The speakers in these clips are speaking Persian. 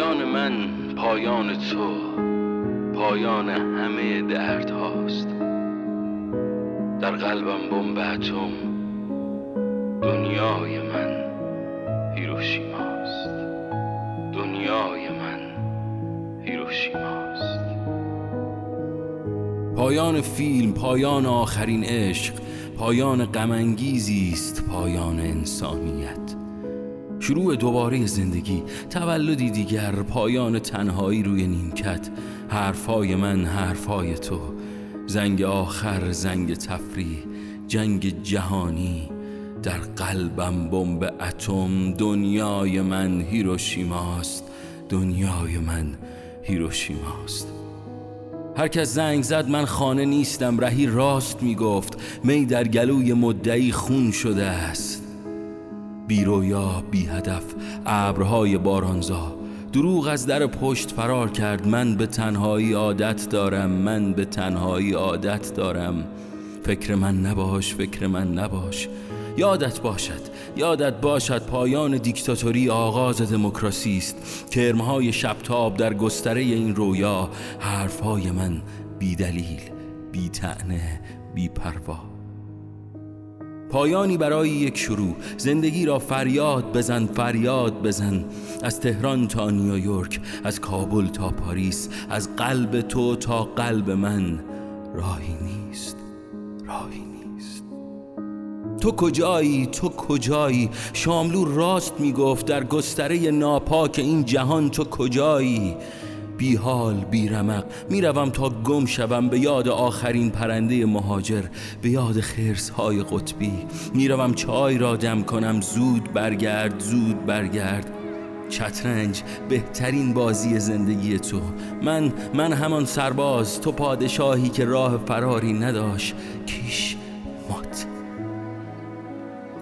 پایان من پایان تو پایان همه درد هاست. در قلبم بمب اتم دنیای من هیروشیماست دنیای من هیروشیماست پایان فیلم پایان آخرین عشق پایان غمانگیزی است پایان انسانیت. شروع دوباره زندگی تولدی دیگر پایان تنهایی روی نیمکت. حرفای من حرفای تو زنگ آخر زنگ تفریح جنگ جهانی. در قلبم بمب اتم دنیای من هیروشیماست. دنیای من هیروشیماست. هر کس زنگ زد من خانه نیستم رهی راست می‌گفت. می در گلوی مدعی خون شده است. بی رویا بی هدف ابرهای بارانزا. دروغ از در پشت فرار کرد. من به تنهایی عادت دارم. من به تنهایی عادت دارم. فکر من نباش فکر من نباش. یادت باشد یادت باشد پایان دیکتاتوری آغاز دموکراسی است. کرمهای شبتاب در گستره این رویا. حرفهای من بی دلیل بی تعنه بی پروا پایانی برای یک شروع. زندگی را فریاد بزن فریاد بزن. از تهران تا نیویورک از کابل تا پاریس از قلب تو تا قلب من. راهی نیست راهی نیست. تو کجایی؟ تو کجایی؟ شاملو راست می‌گفت در گستره ناپاک این جهان تو کجایی؟ بی حال بی رمق می‌روم تا گم شوم به یاد آخرین پرنده مهاجر به یاد خرس های قطبی. می‌روم چای را دم کنم زود برگرد زود برگرد. چترنج بهترین بازی زندگی تو. من من همان سرباز تو پادشاهی که راه فراری نداشت. کیش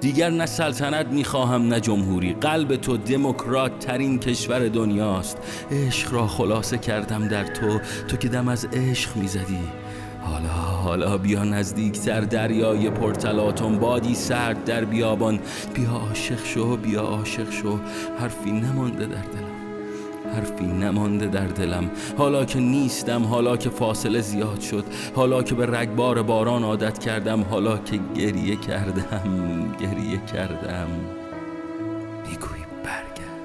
دیگر نه سلطنت می‌خواهم نه جمهوری. قلب تو دموکرات ترین کشور دنیاست. عشق را خلاصه کردم در تو. تو که دم از عشق می‌زدی. حالا حالا بیا نزدیکتر دریای پرتلاتون بادی سرد در بیابان. بیا عاشق شو بیا عاشق شو. حرفی نمانده در دلم. حرفی نمانده در دلم. حالا که نیستم حالا که فاصله زیاد شد حالا که به رگبار باران عادت کردم حالا که گریه کردم گریه کردم. می‌گویی برگرد.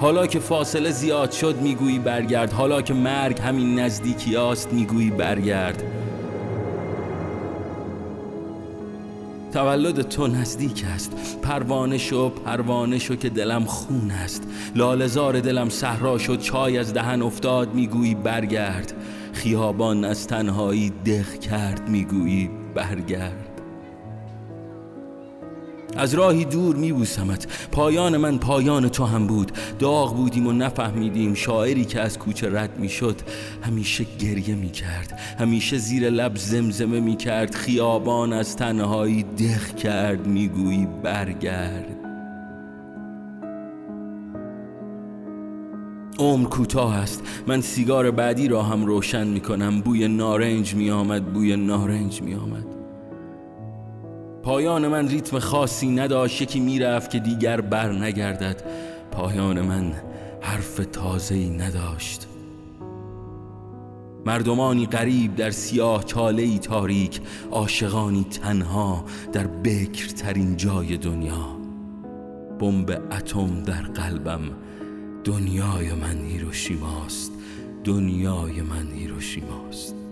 حالا که فاصله زیاد شد می‌گویی برگرد. حالا که مرگ همین نزدیکی است می‌گویی برگرد. تولد تو نزدیک است. پروانه شو پروانه شو که دلم خون است. لالزار دلم صحرا شد چای از دهن افتاد می‌گویی برگرد. خیابان از تنهایی دق کرد می‌گویی برگرد. از راهی دور میبوسمت. پایان من پایان تو هم بود. داغ بودیم و نفهمیدیم شاعری که از کوچه رد می‌شد. همیشه گریه می‌کرد. همیشه زیر لب زمزمه می‌کرد. خیابان از تنهایی دخ کرد. می‌گویی برگرد. عمر کوتاه است. من سیگار بعدی را هم روشن می‌کنم. بوی نارنج میآمد. بوی نارنج میآمد. پایان من ریتم خاصی نداشت یکی می‌رفت که دیگر بر نگردد. پایان من حرف تازه‌ای نداشت. مردمانی غریب در سیاه چاله تاریک عاشقانی تنها در بکرترین جای دنیا. بمب اتم در قلبم دنیای من هیروشیماست. دنیای من هیروشیماست.